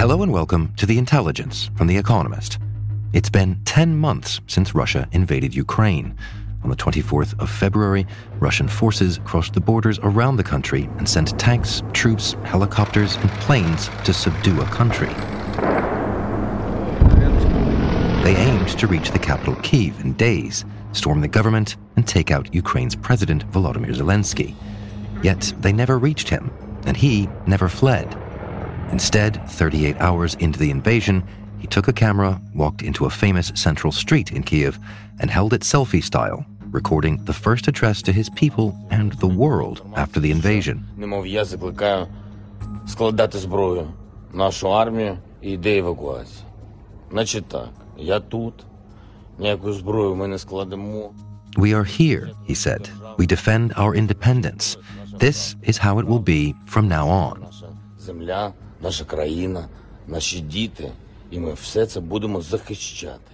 Hello and welcome to The Intelligence from The Economist. It's been 10 months since Russia invaded Ukraine. On the 24th of February, Russian forces crossed the borders around the country and sent tanks, troops, helicopters, and planes to subdue a country. They aimed to reach the capital Kiev in days, storm the government, and take out Ukraine's president Volodymyr Zelensky. Yet they never reached him, and he never fled. Instead, 38 hours into the invasion, he took a camera, walked into a famous central street in Kiev, and held it selfie style, recording the first address to his people and the world after the invasion. Немов я закликаю складати зброю, нашу армію і йде евакуація. Значить так, я тут, ніяку зброю ми не складемо. We are here, he said. We defend our independence. This is how it will be from now on. Наша земля, наша країна, наші діти, і ми все це будемо захищати.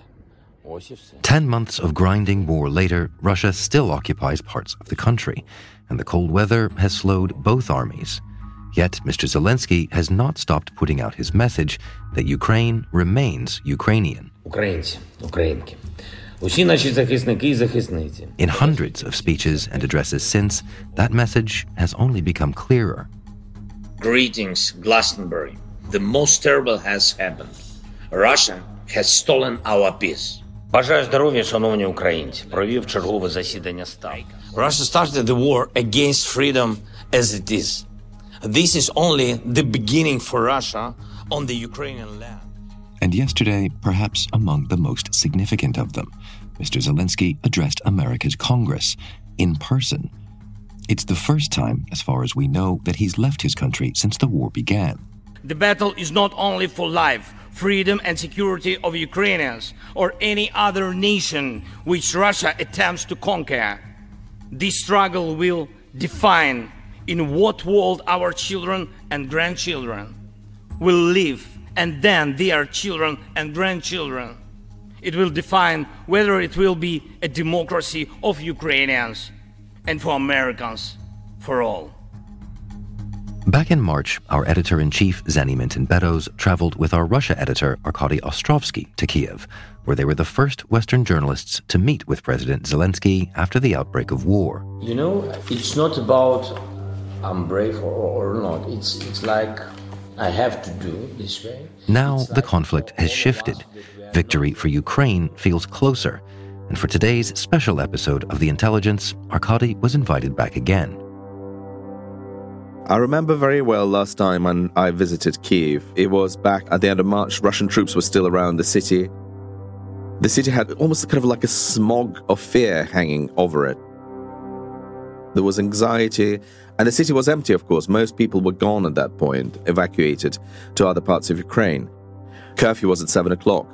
Ось і все. Ten months of grinding war later, Russia still occupies parts of the country, and the cold weather has slowed both armies. Yet Mr. Zelensky has not stopped putting out his message that Ukraine remains Ukrainian. Українці, українки, усі наші захисники і захисниці. In hundreds of speeches and addresses since, that message has only become clearer. Greetings, Glastonbury. The most terrible has happened. Russia has stolen our peace. Бажаю здоров'я, шановні українці. Провів чергове засідання ставки. Russia started the war against freedom as it is. This is only the beginning for Russia on the Ukrainian land. And yesterday, perhaps among the most significant of them, Mr. Zelensky addressed America's Congress in person. it's the first time, as far as we know, that he's left his country since the war began. The battle is not only for life, freedom, and security of Ukrainians or any other nation which Russia attempts to conquer. This struggle will define in what world our children and grandchildren will live, and then their children and grandchildren. It will define whether it will be a democracy of Ukrainians and for Americans for all. Back in March, our editor in chief, Zanny Minton Beddoes, traveled with our Russia editor, Arkady Ostrovsky, to Kiev, where they were the first Western journalists to meet with President Zelensky after the outbreak of war. You know, it's not about I'm brave or, or not. It's it's like I have to do this way. Now It's the like conflict has shifted. us did we- Victory for Ukraine feels closer. And for today's special episode of The Intelligence, Arkady was invited back again. I remember very well last time when I visited Kiev. It was back at the end of March. Russian troops were still around the city. The city had almost kind of like a smog of fear hanging over it. There was anxiety, and the city was empty, of course. Most people were gone at that point, evacuated to other parts of Ukraine. Curfew was at 7 o'clock.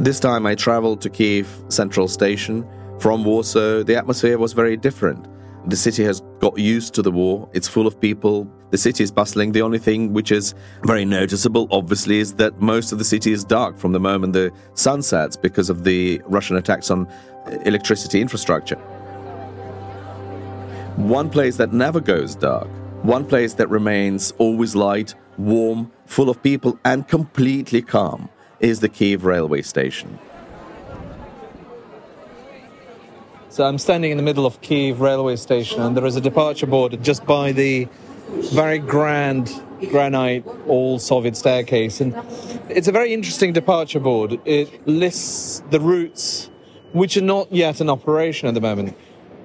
This time I traveled to Kiev Central Station from Warsaw. The atmosphere was very different. The city has got used to the war. It's full of people. The city is bustling. The only thing which is very noticeable, obviously, is that most of the city is dark from the moment the sun sets because of the Russian attacks on electricity infrastructure. One place that never goes dark, one place that remains always light, warm, full of people, and completely calm is the Kiev railway station. So I'm standing in the middle of Kiev railway station, and there is a departure board just by the very grand granite all Soviet staircase. And it's a very interesting departure board. It lists the routes which are not yet in operation at the moment,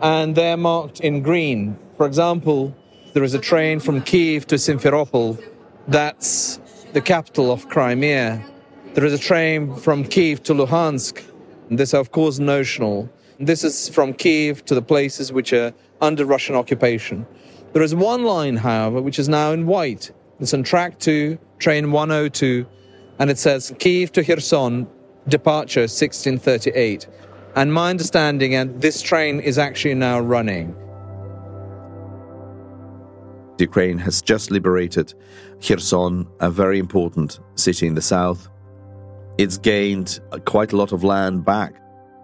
and they're marked in green. For example, there is a train from Kiev to Simferopol. That's the capital of Crimea. There is a train from Kiev to Luhansk. This, of course, notional. This is from Kiev to the places which are under Russian occupation. There is one line, however, which is now in white. It's on track 2, train 102, and it says Kiev to Kherson, departure 1638. And my understanding, and this train is actually now running. Ukraine has just liberated Kherson, a very important city in the south. It's gained quite a lot of land back.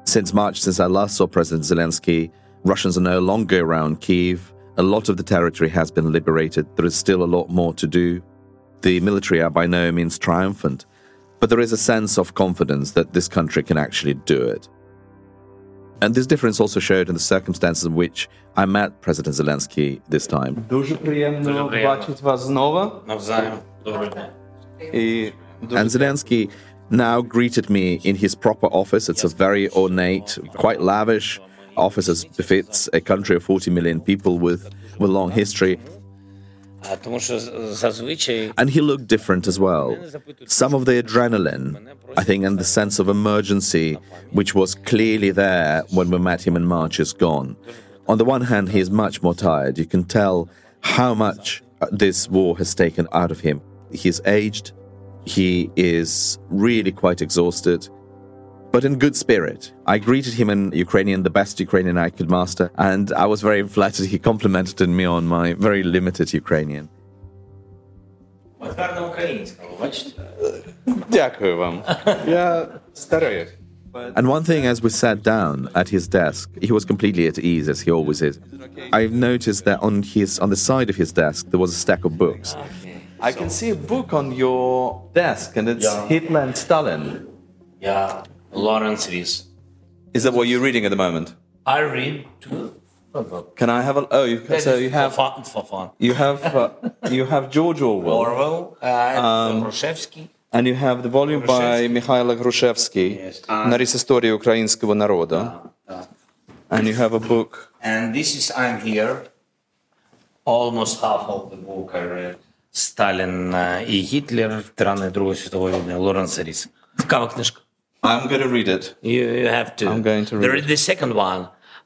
Since March, since I last saw President Zelensky, Russians are no longer around Kiev. A lot of the territory has been liberated. There is still a lot more to do. The military are by no means triumphant, but there is a sense of confidence that this country can actually do it. And this difference also showed in the circumstances in which I met President Zelensky this time. And Zelensky now greeted me in his proper office. It's a very ornate, quite lavish office as befits a country of 40 million people with, with long history. And he looked different as well. Some of the adrenaline, I think, and the sense of emergency, which was clearly there when we met him in March, is gone. On the one hand, he is much more tired. You can tell how much this war has taken out of him. He's aged, he is really quite exhausted, but in good spirit. I greeted him in Ukrainian, the best Ukrainian I could master, and I was very flattered. He complimented me on my very limited Ukrainian. От гарна українська, ви бачите? Дякую вам. Я стараюсь. And one thing, as we sat down at his desk, he was completely at ease, as he always is. I've noticed that on his on the side of his desk there was a stack of books. I so, can see a book on your desk, and it's yeah. Hitler and Stalin. Yeah, Laurence Rees. Is that what you're reading at the moment? I read too. Can I have a? Oh, you, so you have for fun, for fun. You have uh, you have George Orwell, Orwell, uh, um, And you have the volume by Mikhail Grushevsky, yes. um, "Нарис naroda, uh, and you have a book. And this is I'm here. Almost half of the book I read. Сталін е, і Гітлер, тирани Другої світової війни, Лоренс Ріс. Цікава книжка. I'm going to read it. You, you have to. I'm going to The, read it. the second one,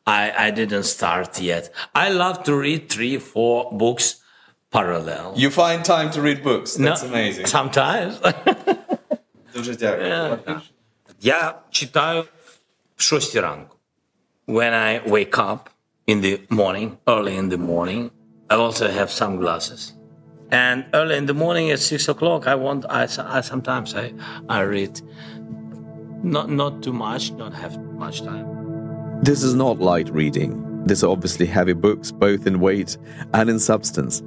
I, I didn't start yet. I love to read three, four books parallel. You find time to read books. That's No, amazing. Sometimes. Дуже дякую. Я читаю в 6 ранку. When I wake up in the morning, early in the morning, I also have sunglasses. And early in the morning at six o'clock, I want. I, I sometimes I, I read. Not not too much. Not have much time. This is not light reading. These are obviously heavy books, both in weight and in substance.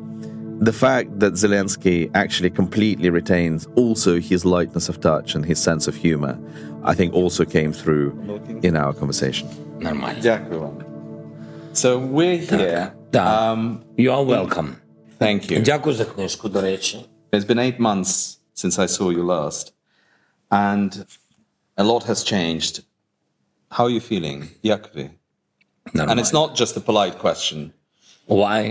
The fact that Zelensky actually completely retains also his lightness of touch and his sense of humor, I think also came through in our conversation. Нормально. Дякую вам. So we're here. Да. Um, You are welcome. thank you. Дякую за книжку, до речі. It's been eight months since I saw you last, and a lot has changed. How are you feeling, Yakvi? And it's not just a polite question. Why?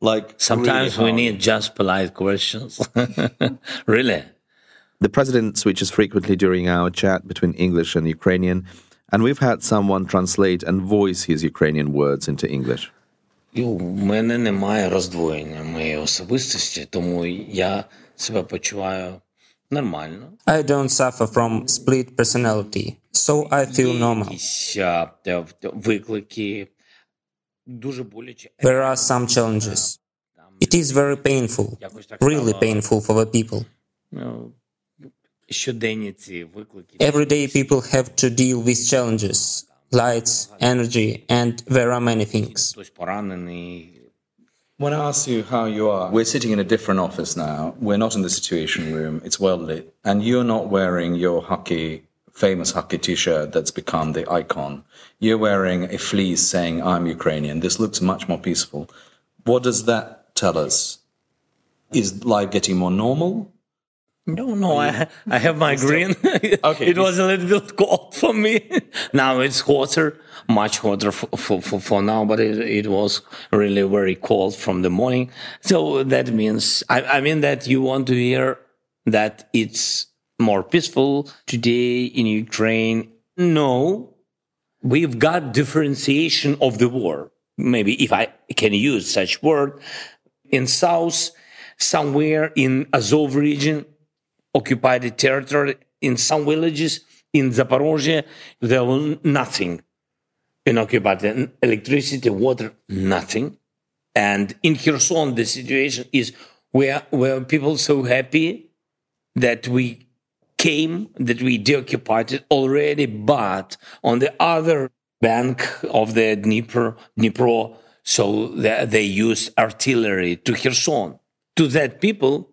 Like Sometimes really we how- need just polite questions. really? The president switches frequently during our chat between English and Ukrainian, and we've had someone translate and voice his Ukrainian words into English. І У мене немає роздвоєння моєї особистості, тому я себе почуваю нормально. I don't suffer from split personality, so I feel normal. Якісь а, те- виклики дуже боляче. There are some challenges. It is very painful, really painful for the people. Ну, щоденні ці виклики. Every day people have to deal with challenges, lights, energy, and there are many things. When I ask you how you are, we're sitting in a different office now. We're not in the Situation Room. It's well lit, and you're not wearing your hockey famous hockey T-shirt that's become the icon. You're wearing a fleece saying "I'm Ukrainian." This looks much more peaceful. What does that tell us? Is life getting more normal? No, no, I, I have migraine. Okay. it was a little bit cold for me. now it's hotter, much hotter for, for, for, for now, but it, it was really very cold from the morning. So that means, I, I mean that you want to hear that it's more peaceful today in Ukraine. No, we've got differentiation of the war. maybe if I can use such word, in south, somewhere in Azov region, occupied territory, in some villages, in Zaporozhye, there was nothing in occupied electricity, water, nothing. And in Kherson, the situation is where, where people so happy that we came, that we deoccupied it already, but on the other bank of the Dnieper, Dnipro, so they, they used artillery to Kherson, to that people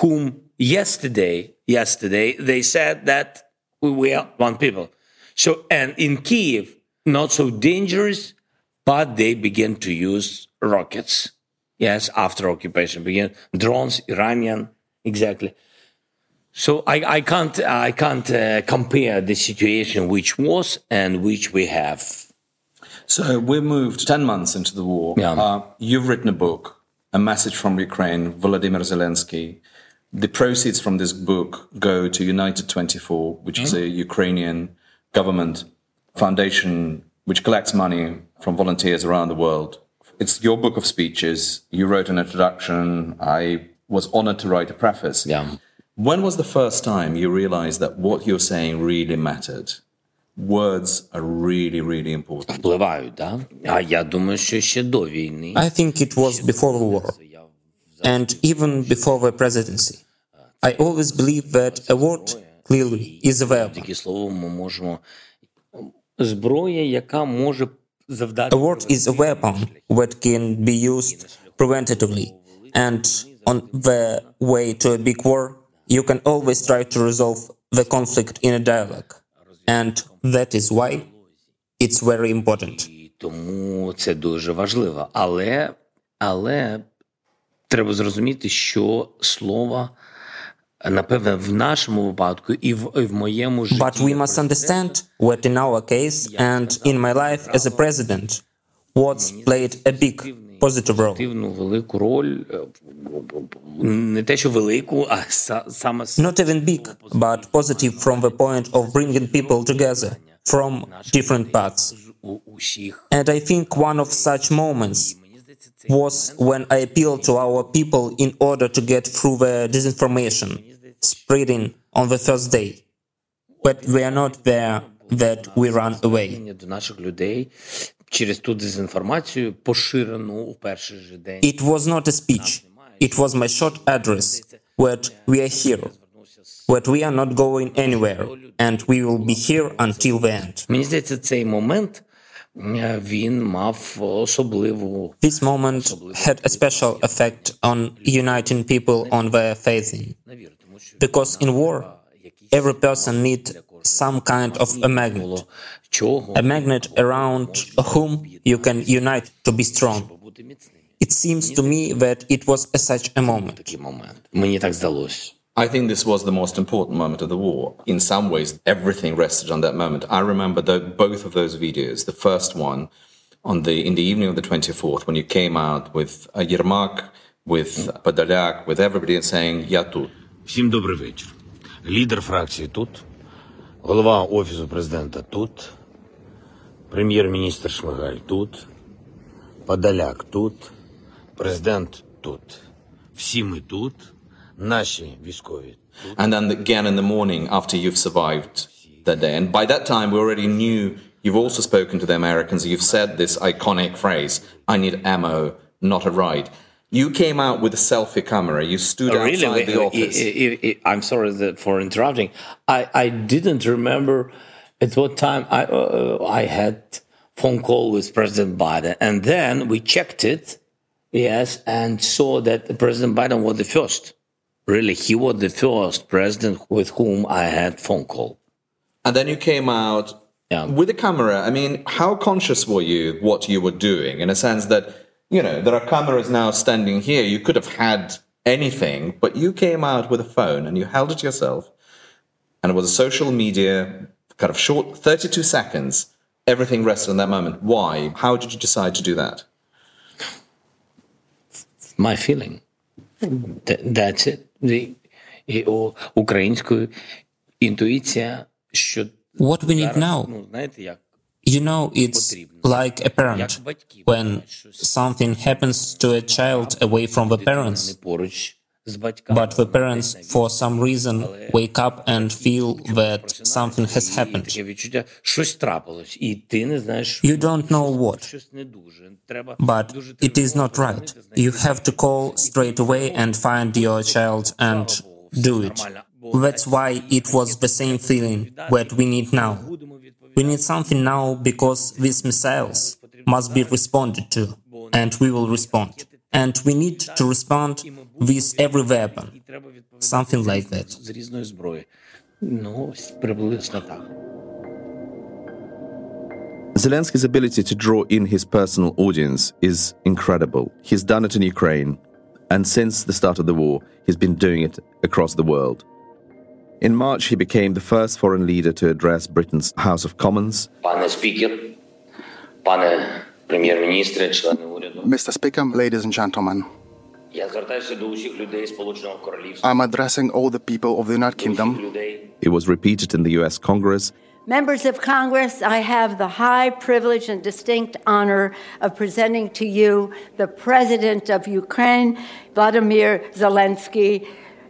whom yesterday, yesterday, they said that we were one people. So, and in Kiev, not so dangerous, but they began to use rockets. Yes, after occupation began, drones, Iranian, exactly. So I, I can't I can't uh, compare the situation which was and which we have. So we moved ten months into the war. Yeah. Uh, you've written a book, a message from Ukraine, Volodymyr Zelensky The proceeds from this book go to United 24, which is a Ukrainian government foundation which collects money from volunteers around the world. It's your book of speeches. You wrote an introduction. I was honored to write a preface. Yeah. When was the first time you realized that what you're saying really mattered? Words are really, really important. Впливають, да? А я думаю, що ще до війни. I think it was before the war, and even before the presidency. I always believed that a word clearly is a weapon. Таке слово ми можемо зброя, яка може завдати A word is a weapon that can be used preventatively, and on the way to a big war, you can always try to resolve the conflict in a dialogue, and that is why it's very important. І тому це дуже важливо. Але, але треба зрозуміти, що слово, напевне, в нашому випадку і в, і в моєму житті. But we must understand that in our case and in my life as a president, words played a big positive role. активну велику роль, е, не те, що велику, а са- саме Not even big, but positive from the point of bringing people together from different paths. у усіх. And I think one of such moments was when I appealed to our people in order to get through the disinformation spreading on the first day. But we are not there that we run away. до наших людей через ту дезінформацію, поширену у перший же день. It was not a speech. It was my short address that we are here, that we are not going anywhere, and we will be here until the end. Мені здається, цей момент е, він мав особливу This moment had a special effect on uniting people on their faithing. because in war, every person needs some kind of a magnet, a magnet around whom you can unite to be strong. It seems to me that it was a such a moment. I think this was the most important moment of the war. In some ways, everything rested on that moment. I remember the, both of those videos. The first one on the in the evening of the 24th, when you came out with uh, Yermak, with Podolyak, with everybody, and saying "Yatut." Всім добрий вечір. Лідер фракції тут, голова Офісу президента тут, прем'єр-міністр Шмигаль тут, Подоляк тут, президент тут. Всі ми тут, наші військові And then again in the morning after you've survived that day. And by that time, we already knew you've also spoken to the Americans. You've said this iconic phrase, I need ammo, not a ride. You came out with a selfie camera. You stood Oh, really? outside the office. I'm sorry for interrupting. I, I didn't remember at what time I uh, I had phone call with President Biden, and then we checked it, yes, and saw that President Biden was the first. Really, he was the first president with whom I had phone call. And then you came out Yeah. with a camera. I mean, how conscious were you what you were doing in a sense that, you know, there are cameras now standing here. You could have had anything, but you came out with a phone and you held it yourself. And it was a social media kind of short 32 seconds. Everything rested on that moment. Why? How did you decide to do that? My feeling. That's it. The, Ukrainian intuition should. What we need now you know, it's like a parent. When something happens to a child away from the parents, but the parents, for some reason, wake up and feel that something has happened. You don't know what, but it is not right. You have to call straight away and find your child and do it. That's why it was the same feeling that we need now. We need something now because these missiles must be responded to, and we will respond. And we need to respond with every weapon. Something like that. Zelensky's ability to draw in his personal audience is incredible. He's done it in Ukraine, and since the start of the war, he's been doing it across the world. In March, he became the first foreign leader to address Britain's House of Commons. Mr. Speaker, ladies and gentlemen, I'm addressing all the people of the United Kingdom. It was repeated in the US Congress. Members of Congress, I have the high privilege and distinct honor of presenting to you the President of Ukraine, Vladimir Zelensky.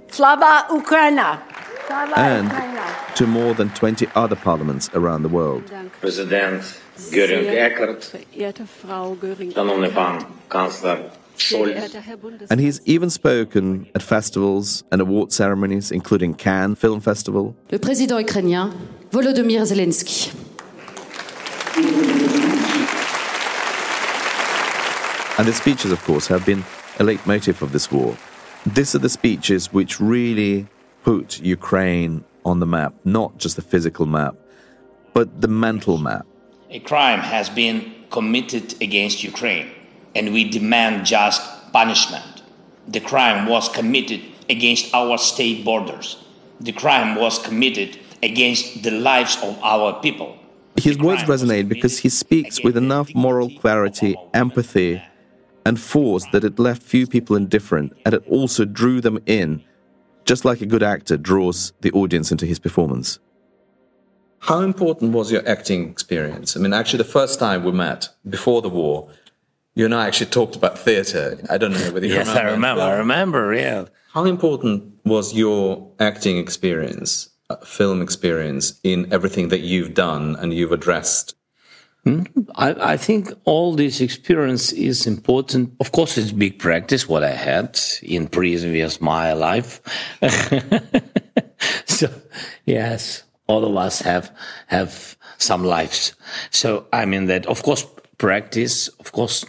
Slava Ukraina! and to more than 20 other parliaments around the world. President Göring-Eckardt, Chancellor and he's even spoken at festivals and award ceremonies, including Cannes Film Festival. Le président ukrainien Volodymyr Zelensky. And the speeches, of course, have been a leitmotif of this war. These are the speeches which really put Ukraine on the map, not just the physical map, but the mental map. A crime has been committed against Ukraine, and we demand just punishment. The crime was committed against our state borders. The crime was committed against the lives of our people. His words resonate because he speaks with enough moral clarity, empathy, and force that it left few people indifferent, and it also drew them in just like a good actor draws the audience into his performance. How important was your acting experience? I mean, actually, the first time we met before the war, you and I actually talked about theatre. I don't know whether you yes, remember. I remember. I remember. Yeah. How important was your acting experience, uh, film experience, in everything that you've done and you've addressed Hmm? I, I, think all this experience is important. Of course, it's big practice what I had in previous my life. so, yes, all of us have have some lives. So I mean that, of course, practice. Of course,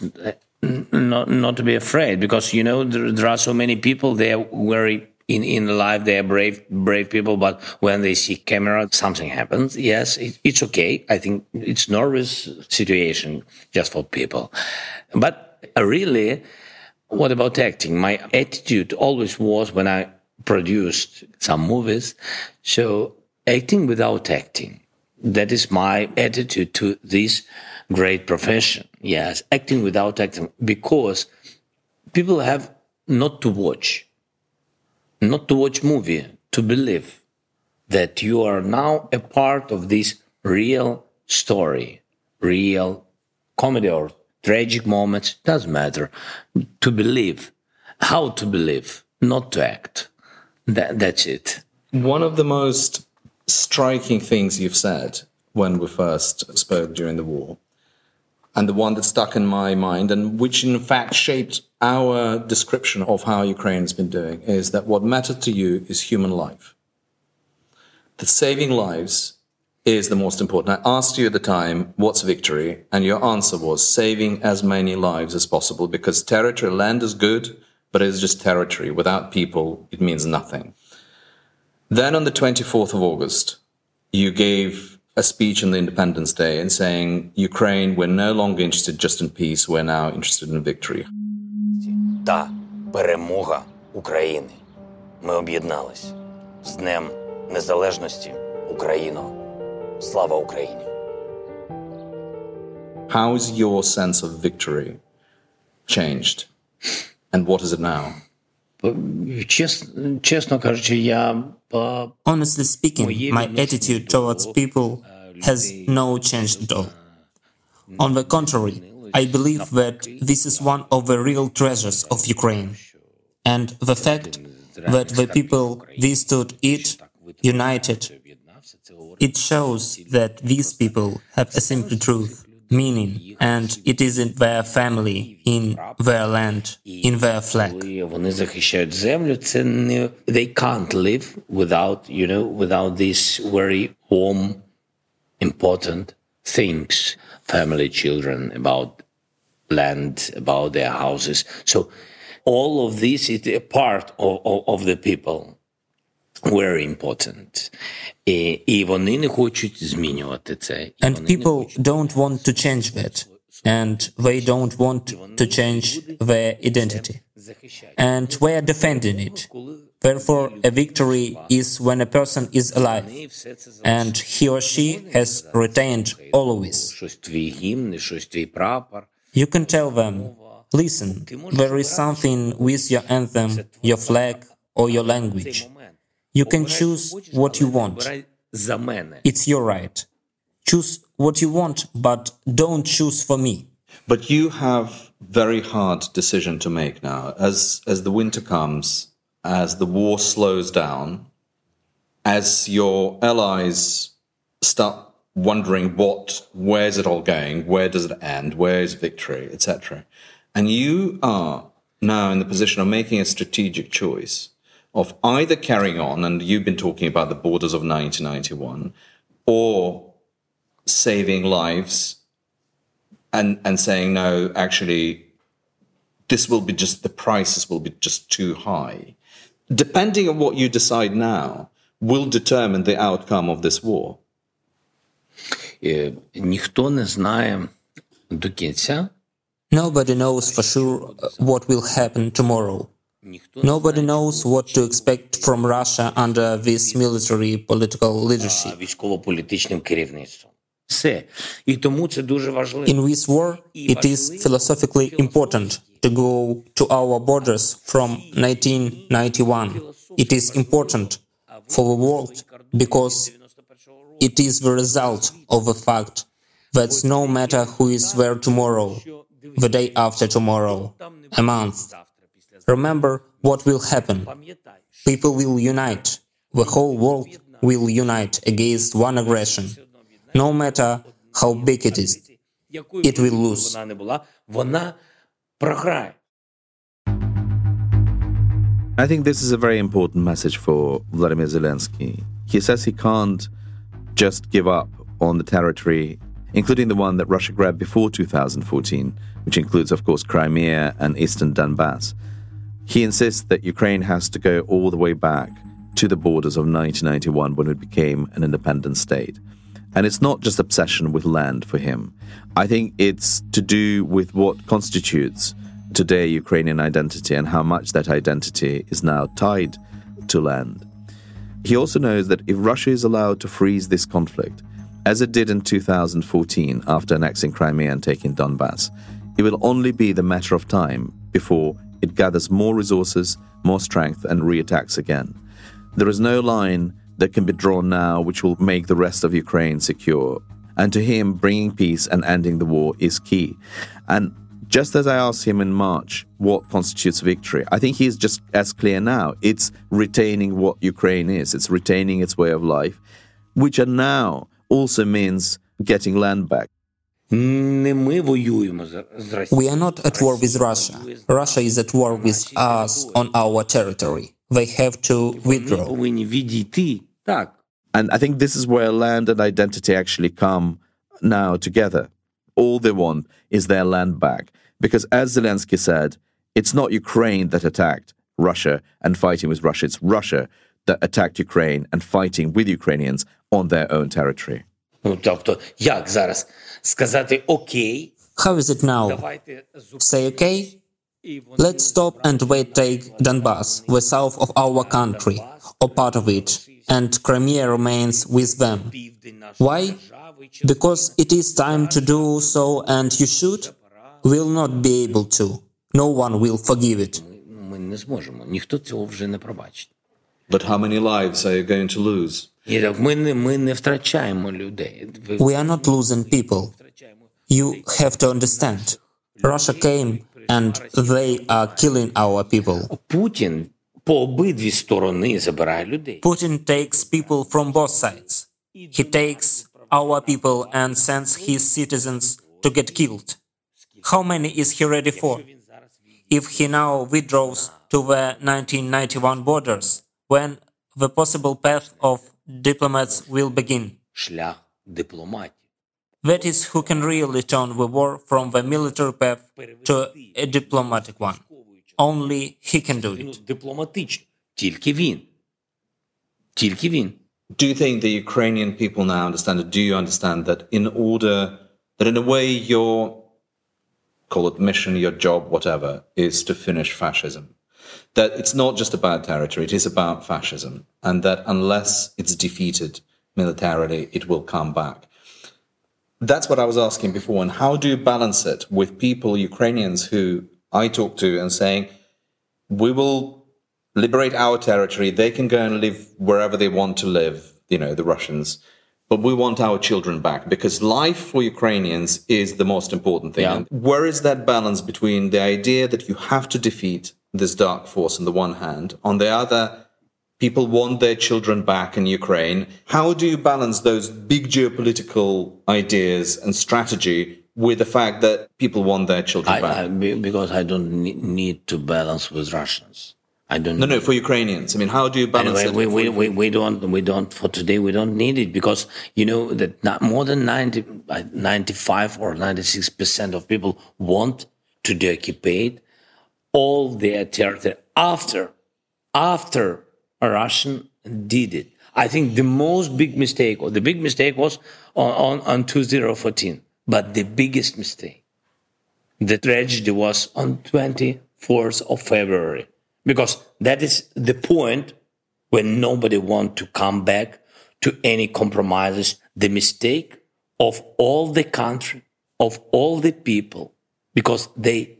not not to be afraid because you know there, there are so many people. They are very in in life they are brave brave people but when they see camera something happens. Yes it, it's okay. I think it's nervous situation just for people. But really what about acting? My attitude always was when i produced some movies so acting without acting that is my attitude to this great profession. Yes acting without acting because people have not to watch not to watch movie, to believe that you are now a part of this real story, real comedy or tragic moments, doesn't matter. To believe, how to believe, not to act. That, that's it. One of the most striking things you've said when we first spoke during the war, and the one that stuck in my mind, and which in fact shaped our description of how Ukraine has been doing is that what matters to you is human life. That saving lives is the most important. I asked you at the time, what's victory? And your answer was saving as many lives as possible because territory, land is good, but it's just territory. Without people, it means nothing. Then on the 24th of August, you gave a speech on the Independence Day and saying, Ukraine, we're no longer interested just in peace, we're now interested in victory та перемога України. Ми об'єднались з Днем Незалежності Україно. Слава Україні! How is your sense of victory changed? And what is it now? Чесно, чесно кажучи, я Honestly speaking, my attitude towards people has no change at all. On the contrary, I believe that this is one of the real treasures of Ukraine. And the fact that the people withstood it, united, it shows that these people have a simple truth, meaning, and it is in their family, in their land, in their flag. They can't live without, you know, without these very warm, important things family, children, about land, about their houses. So all of this is a part of, of, of the people. Very important. Eh, and people don't want to change that. And they don't want to change their identity. And we are defending it. Therefore, a victory is when a person is alive and he or she has retained all of this. You can tell them, listen, there is something with your anthem, your flag, or your language. You can choose what you want. It's your right. Choose what you want, but don't choose for me. But you have very hard decision to make now. As as the winter comes, as the war slows down, as your allies start wondering what where's it all going, where does it end, where is victory, etc. And you are now in the position of making a strategic choice of either carrying on, and you've been talking about the borders of 1991, or saving lives and and saying no actually this will be just the prices will be just too high depending on what you decide now will determine the outcome of this war Е, Ніхто не знає до кінця. Nobody knows for sure uh, what will happen tomorrow. Nobody knows what to expect from Russia under this military political leadership. військово-політичним керівництвом. Все. І тому це дуже важливо. In this war, it is philosophically important to go to our borders from 1991. It is important for the world because it is the result of the fact that no matter who is there tomorrow, the day after tomorrow, a month, remember what will happen. People will unite. The whole world will unite against one aggression. No matter how big it is, it will lose Вона не була, вона програє. I think this is a very important message for Vladimir Zelensky. He says he can't just give up on the territory, including the one that Russia grabbed before 2014, which includes, of course, Crimea and eastern Donbass. He insists that Ukraine has to go all the way back to the borders of 1991 when it became an independent state. And it's not just obsession with land for him. I think it's to do with what constitutes today Ukrainian identity and how much that identity is now tied to land. He also knows that if Russia is allowed to freeze this conflict, as it did in 2014 after annexing Crimea and taking Donbass, it will only be the matter of time before it gathers more resources, more strength, and reattacks again. There is no line that can be drawn now, which will make the rest of Ukraine secure. And to him, bringing peace and ending the war is key. And just as I asked him in March what constitutes victory, I think he's just as clear now. It's retaining what Ukraine is, it's retaining its way of life, which now also means getting land back. We are not at war with Russia. Russia is at war with us on our territory. They have to withdraw. повинні відійти. Так. And I think this is where land and identity actually come now together. All they want is their land back. Because as Zelensky said, it's not Ukraine that attacked Russia and fighting with Russia, it's Russia that attacked Ukraine and fighting with Ukrainians on their own territory. Ну, тобто, як зараз сказати окей, How is it now? давайте Say okay? Let's stop and wait take Donbass, the south of our country, or part of it, and Crimea remains with them. Why? Because it is time to do so and you should? Will not be able to. No one will forgive it. But how many lives are you going to lose? We are not losing people. You have to understand. Russia came and they are killing our people. Putin takes people from both sides. He takes our people and sends his citizens to get killed. How many is he ready for? If he now withdraws to the 1991 borders, when the possible path of diplomats will begin Шлях дипломатів. That is who can really turn the war from the military path to a diplomatic one. Only he can do it. Дипломатично. Тільки він. Тільки він. Do you think the Ukrainian people now understand it? Do you understand that in order that in a way your call it mission, your job, whatever, is to finish fascism? That it's not just about territory, it is about fascism, and that unless it's defeated militarily, it will come back. That's what I was asking before. And how do you balance it with people, Ukrainians, who I talk to and saying, we will liberate our territory. They can go and live wherever they want to live, you know, the Russians. But we want our children back because life for Ukrainians is the most important thing. Yeah. And where is that balance between the idea that you have to defeat this dark force on the one hand, on the other, people want their children back in Ukraine. How do you balance those big geopolitical ideas and strategy with the fact that people want their children I, back? I, because I don't need to balance with Russians. I don't. no, no, for Ukrainians. I mean, how do you balance Anyway, it? we, we, we, we don't we don't for today we don't need it because you know that not more than 90, uh, 95 or 96 percent of people want to deoccupy all their territory after after a Russian did it. I think the most big mistake or the big mistake was on, on, on 2014, but the biggest mistake, the tragedy was on 24th of February, because that is the point when nobody want to come back to any compromises. The mistake of all the country, of all the people, because they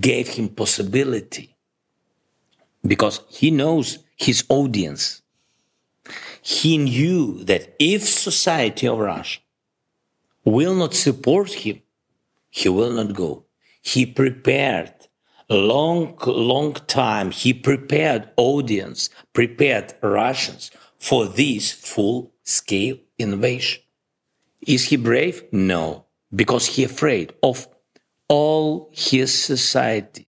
gave him possibility because he knows his audience. He knew that if society of Russia will not support him, he will not go. He prepared long, long time. He prepared audience, prepared Russians for this full scale invasion. Is he brave? No, because he afraid of all his society.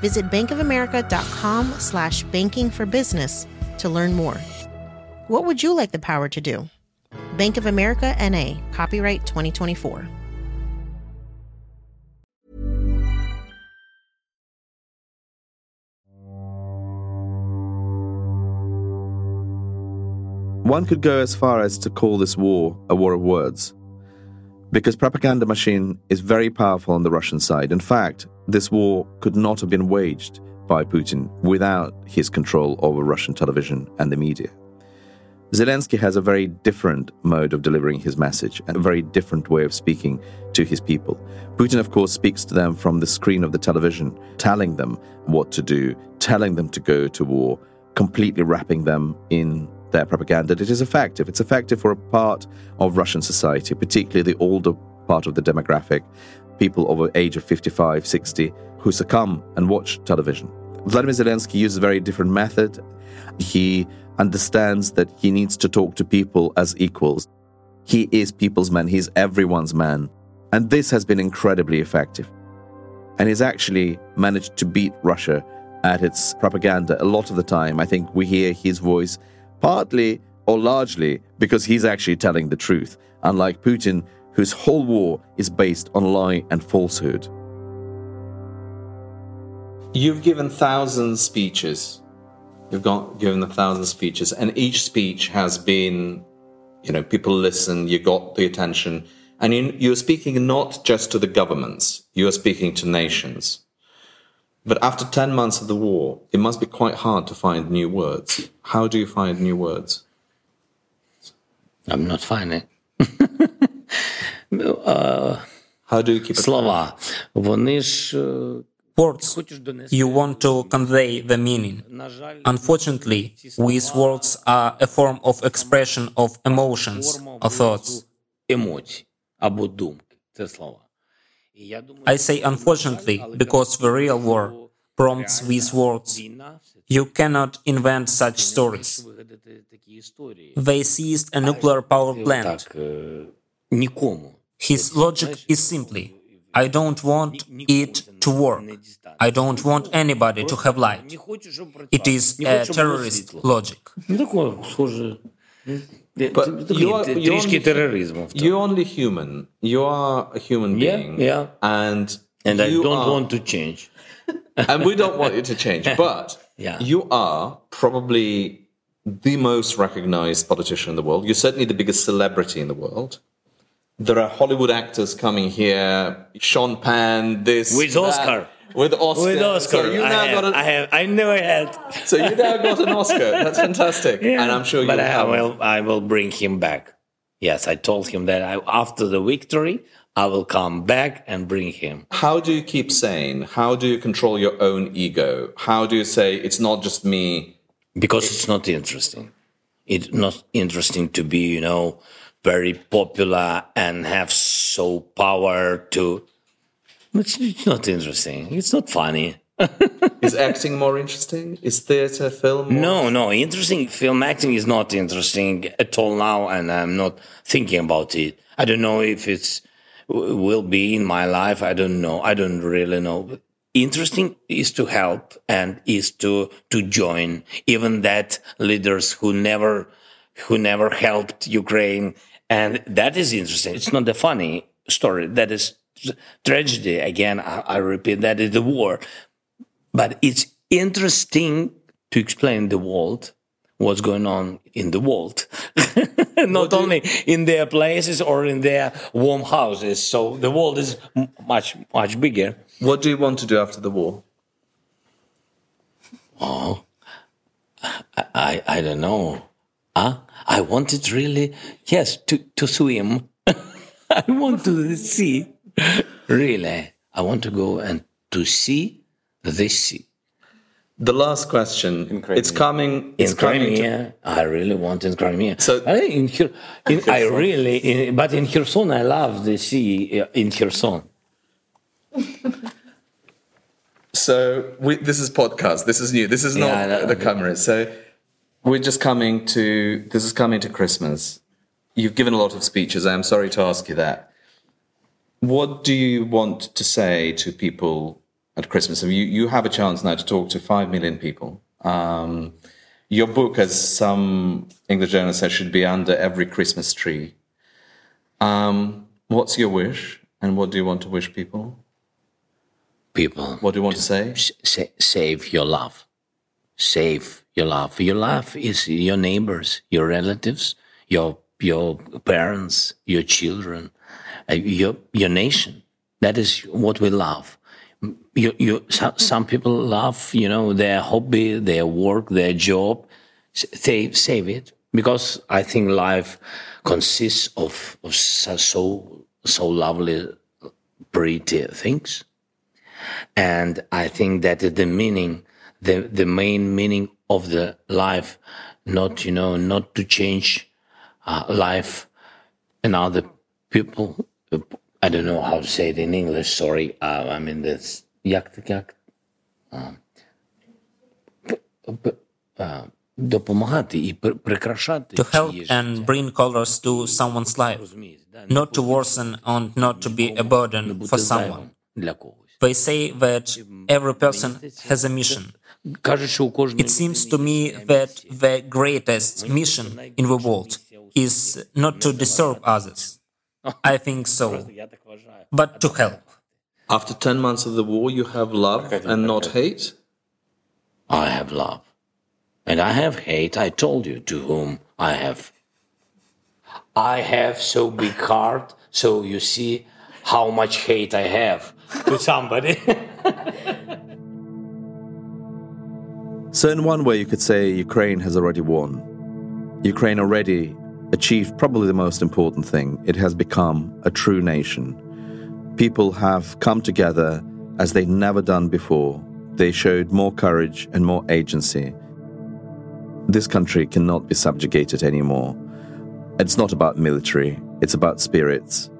Visit bankofamerica.com slash banking for business to learn more. What would you like the power to do? Bank of America NA, copyright 2024. One could go as far as to call this war a war of words. Because propaganda machine is very powerful on the Russian side. In fact, this war could not have been waged by Putin without his control over Russian television and the media. Zelensky has a very different mode of delivering his message and a very different way of speaking to his people. Putin, of course, speaks to them from the screen of the television, telling them what to do, telling them to go to war, completely wrapping them in their propaganda. It is effective. It's effective for a part of Russian society, particularly the older part of the demographic, people over age of 55, 60, who succumb and watch television. Vladimir Zelensky uses a very different method. He understands that he needs to talk to people as equals. He is people's man, he's everyone's man. And this has been incredibly effective. And he's actually managed to beat Russia at its propaganda a lot of the time. I think we hear his voice partly or largely because he's actually telling the truth, unlike Putin, whose whole war is based on lie and falsehood. You've given thousands speeches. You've got given a thousand speeches, and each speech has been, you know, people listen. You got the attention, And you, you're speaking not just to the governments, you are speaking to nations. But after 10 months of the war, it must be quite hard to find new words. How do you find new words? I'm not finding. uh, How do you keep слова? Вони ж е, Words, you want to convey the meaning. Unfortunately, these words are a form of expression of emotions or thoughts. емоцій або думки. Це слова. I say unfortunately because the real war prompts these words. You cannot invent such stories. They seized a nuclear power plant. His logic is simply I don't want it to work. I don't want anybody to have light. It is a terrorist logic. But you are, you only, terrorism. You're only human. You are a human being. Yeah. yeah. And and I don't are, want to change. and we don't want you to change. But yeah. you are probably the most recognized politician in the world. You're certainly the biggest celebrity in the world. There are Hollywood actors coming here, Sean Penn, this. With that. Oscar with Oscar. With Oscar. So you I, now have, got a, I have. I never had. so you now got an Oscar. That's fantastic. And I'm sure you But I have. will. I will bring him back. Yes, I told him that I, after the victory, I will come back and bring him. How do you keep sane? How do you control your own ego? How do you say it's not just me? because it's not interesting. It's not interesting to be, you know, very popular and have so power to. It's, it's not interesting. It's not funny. Is acting more interesting? Is theater, film? More No, no, interesting film acting is not interesting at all now, and I'm not thinking about it. I don't know if it's will be in my life. I don't know. I don't really know. But interesting is to help and is to to join even that leaders who never who never helped Ukraine, and that is interesting. It's not a funny story. That is tragedy. Again, I, I repeat that is the war but it's interesting to explain the world what's going on in the world not only in their places or in their warm houses so the world is m- much much bigger What do you want to do after the war? oh i i, I don't know huh? i wanted really yes to to swim i want to see really i want to go and to see the sea The last question. It's coming. It's in coming. to- Crimea. I really want in Crimea. So- I, in, in, I really, in, but in Kherson, I love the sea uh, in Kherson. So we, this is podcast. This is new. This is not Yeah, the cameras. So we're just coming to. This is coming to Christmas. You've given a lot of speeches. I am sorry to ask you that. What do you want to say to people at Christmas? I mean, you you have a chance now to talk to five million people. Um, your book, as some English journalist say, should be under every Christmas tree. Um, what's your wish, and what do you want to wish people? People, What do you want to say? sa- save your love. Save your love. Your love is your neighbors, your relatives, your your parents, your children, uh, your your nation. That is what we love. You, you, some, people love, you know, their hobby, their work, their job. They save it because I think life consists of, of so, so so lovely, pretty things. And I think that the meaning, the, the main meaning of the life, not, you know, not to change uh, life and other people. I don't know how to say it in English. Sorry, uh, I mean this як to help and bring colors to someone's life, not to worsen and not to be a burden for someone. They say that every person has a mission. It seems to me that the greatest mission in the world is not to disturb others. I think so, but to help. After 10 months of the war, you have love and not hate? I have love. And I have hate. I told you to whom I have. I have so big heart, So you see how much hate I have to somebody. So, in one way, you could say Ukraine has already won. Ukraine already achieved probably the most important thing it has become a true nation. People have come together as they'd never done before. They showed more courage and more agency. This country cannot be subjugated anymore. It's not about military, it's about spirits,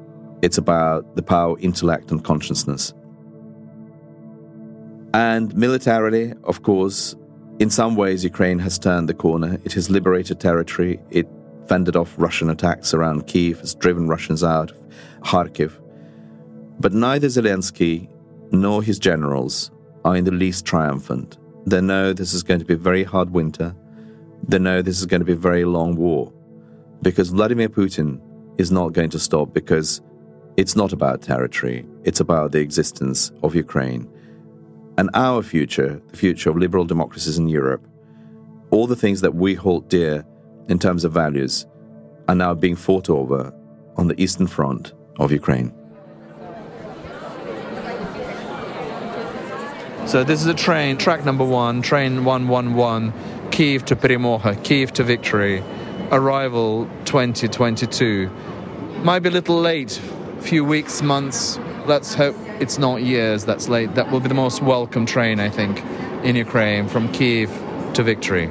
it's about the power, intellect, and consciousness. And militarily, of course, in some ways, Ukraine has turned the corner. It has liberated territory. It fended off Russian attacks around Kiev, has driven Russians out of Kharkiv. But neither Zelensky nor his generals are in the least triumphant. They know this is going to be a very hard winter. They know this is going to be a very long war. Because Vladimir Putin is not going to stop because it's not about territory, it's about the existence of Ukraine and our future, the future of liberal democracies in Europe, all the things that we hold dear in terms of values are now being fought over on the Eastern Front of Ukraine. So this is a train, track number one, train 111, Kiev to Peremoha, Kiev to victory, arrival 2022. Might be a little late, few weeks, months, let's hope it's not years that's late. That will be the most welcome train, I think, in Ukraine from Kiev to victory.